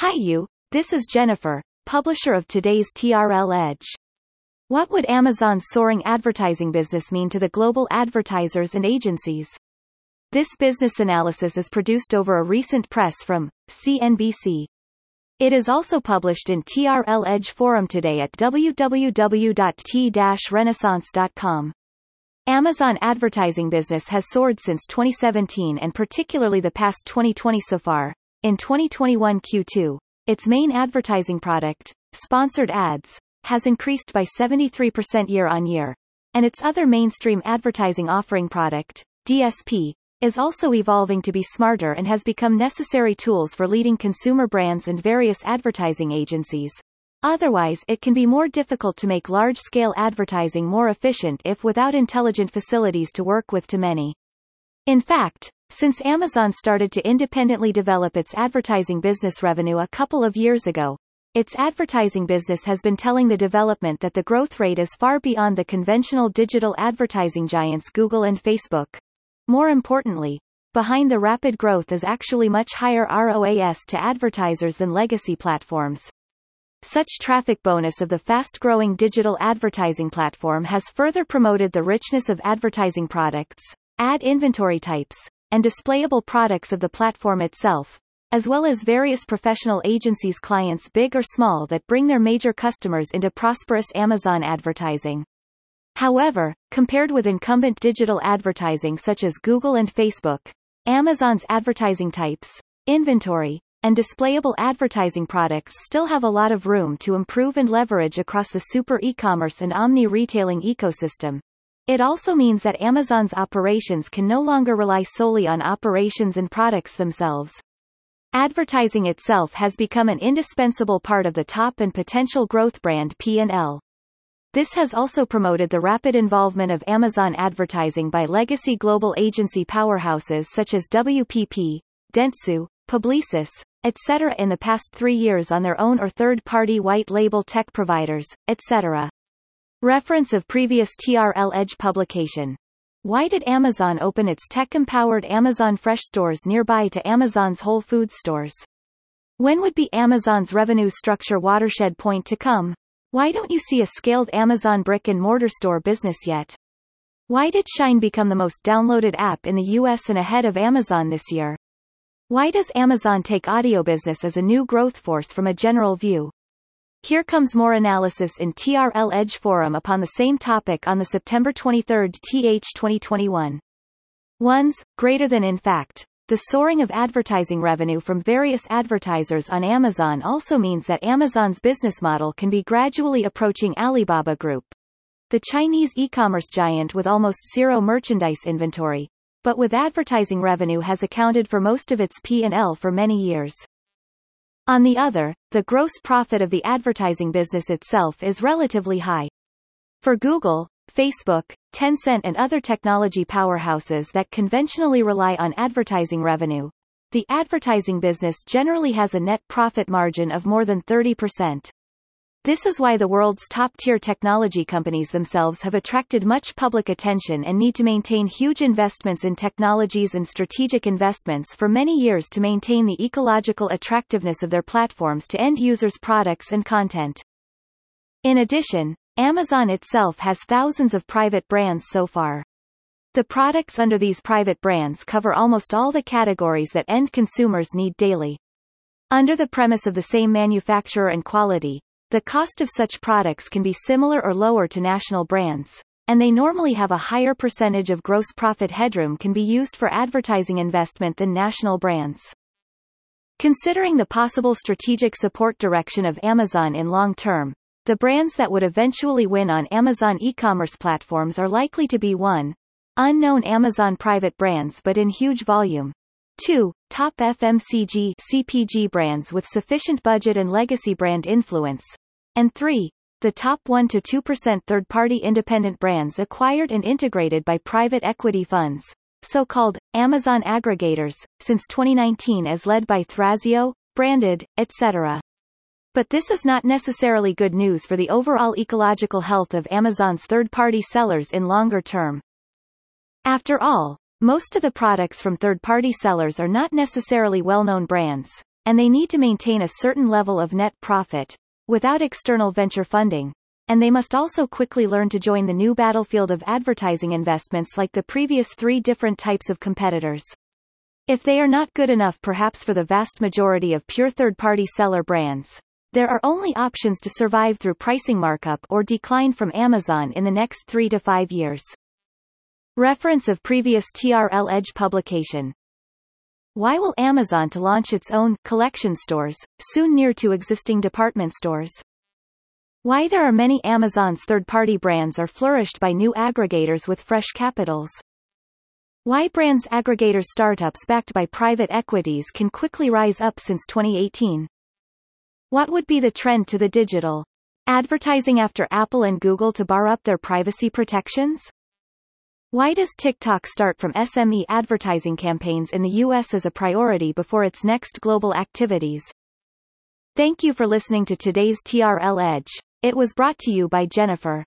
Hi you, this is Jennifer, publisher of today's TRL Edge. What would Amazon's soaring advertising business mean to the global advertisers and agencies? This business analysis is produced over a recent press from CNBC. It is also published in TRL Edge forum today at www.t-renaissance.com. Amazon advertising business has soared since 2017 and particularly the past 2020 so far. In 2021 Q2, its main advertising product, sponsored ads, has increased by 73% year-on-year, and its other mainstream advertising offering product, DSP, is also evolving to be smarter and has become necessary tools for leading consumer brands and various advertising agencies. Otherwise it can be more difficult to make large-scale advertising more efficient if without intelligent facilities to work with to many. In fact, since Amazon started to independently develop its advertising business revenue a couple of years ago, its advertising business has been telling the development that the growth rate is far beyond the conventional digital advertising giants Google and Facebook. More importantly, behind the rapid growth is actually much higher ROAS to advertisers than legacy platforms. Such traffic bonus of the fast-growing digital advertising platform has further promoted the richness of advertising products, ad inventory types, and displayable products of the platform itself, as well as various professional agencies clients big or small that bring their major customers into prosperous Amazon advertising. However, compared with incumbent digital advertising such as Google and Facebook, Amazon's advertising types, inventory, and displayable advertising products still have a lot of room to improve and leverage across the super e-commerce and omni-retailing ecosystem. It also means that Amazon's operations can no longer rely solely on operations and products themselves. Advertising itself has become an indispensable part of the top and potential growth brand P&L. This has also promoted the rapid involvement of Amazon advertising by legacy global agency powerhouses such as WPP, Dentsu, Publicis, etc. in the past three years on their own or third-party white-label tech providers, etc. Reference of previous TRL Edge publication. Why did Amazon open its tech-empowered Amazon Fresh stores nearby to Amazon's Whole Foods stores? When would be Amazon's revenue structure watershed point to come? Why don't you see a scaled Amazon brick-and-mortar store business yet? Why did Shein become the most downloaded app in the US and ahead of Amazon this year? Why does Amazon take audio business as a new growth force from a general view? Here comes more analysis in TRL Edge Forum upon the same topic on the September 23, TH 2021. Ones, greater than in fact. The soaring of advertising revenue from various advertisers on Amazon also means that Amazon's business model can be gradually approaching Alibaba Group. The Chinese e-commerce giant with almost zero merchandise inventory, but with advertising revenue has accounted for most of its P&L for many years. On the other, the gross profit of the advertising business itself is relatively high. For Google, Facebook, Tencent and other technology powerhouses that conventionally rely on advertising revenue, the advertising business generally has a net profit margin of more than 30%. This is why the world's top-tier technology companies themselves have attracted much public attention and need to maintain huge investments in technologies and strategic investments for many years to maintain the ecological attractiveness of their platforms to end users' products and content. In addition, Amazon itself has thousands of private brands so far. The products under these private brands cover almost all the categories that end consumers need daily. Under the premise of the same manufacturer and quality, the cost of such products can be similar or lower to national brands, and they normally have a higher percentage of gross profit headroom can be used for advertising investment than national brands. Considering the possible strategic support direction of Amazon in long term, the brands that would eventually win on Amazon e-commerce platforms are likely to be 1. Unknown Amazon private brands but in huge volume, 2. Top FMCG CPG brands with sufficient budget and legacy brand influence. And 3. The top 1 to 2% third-party independent brands acquired and integrated by private equity funds, so-called Amazon aggregators, since 2019 as led by Thrasio, Branded, etc. But this is not necessarily good news for the overall ecological health of Amazon's third-party sellers in longer term. After all, most of the products from third-party sellers are not necessarily well-known brands, and they need to maintain a certain level of net profit, without external venture funding, and they must also quickly learn to join the new battlefield of advertising investments like the previous three different types of competitors. If they are not good enough perhaps for the vast majority of pure third-party seller brands, there are only options to survive through pricing markup or decline from Amazon in the next three to five years. Reference of previous TRL Edge publication. Why will Amazon to launch its own collection stores, soon near to existing department stores? Why there are many Amazon's third-party brands are flourished by new aggregators with fresh capitals. Why brands aggregator startups backed by private equities can quickly rise up since 2018. What would be the trend to the digital advertising after Apple and Google to bar up their privacy protections? Why does TikTok start from SME advertising campaigns in the US as a priority before its next global activities? Thank you for listening to today's TRL Edge. It was brought to you by Jennifer.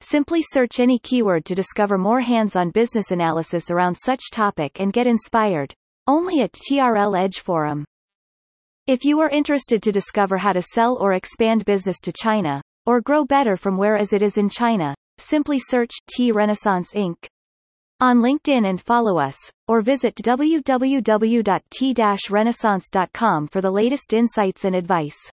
Simply search any keyword to discover more hands-on business analysis around such topic and get inspired. Only at TRL Edge Forum. If you are interested to discover how to sell or expand business to China, or grow better from where as it is in China, simply search T Renaissance Inc. on LinkedIn and follow us, or visit www.t-renaissance.com for the latest insights and advice.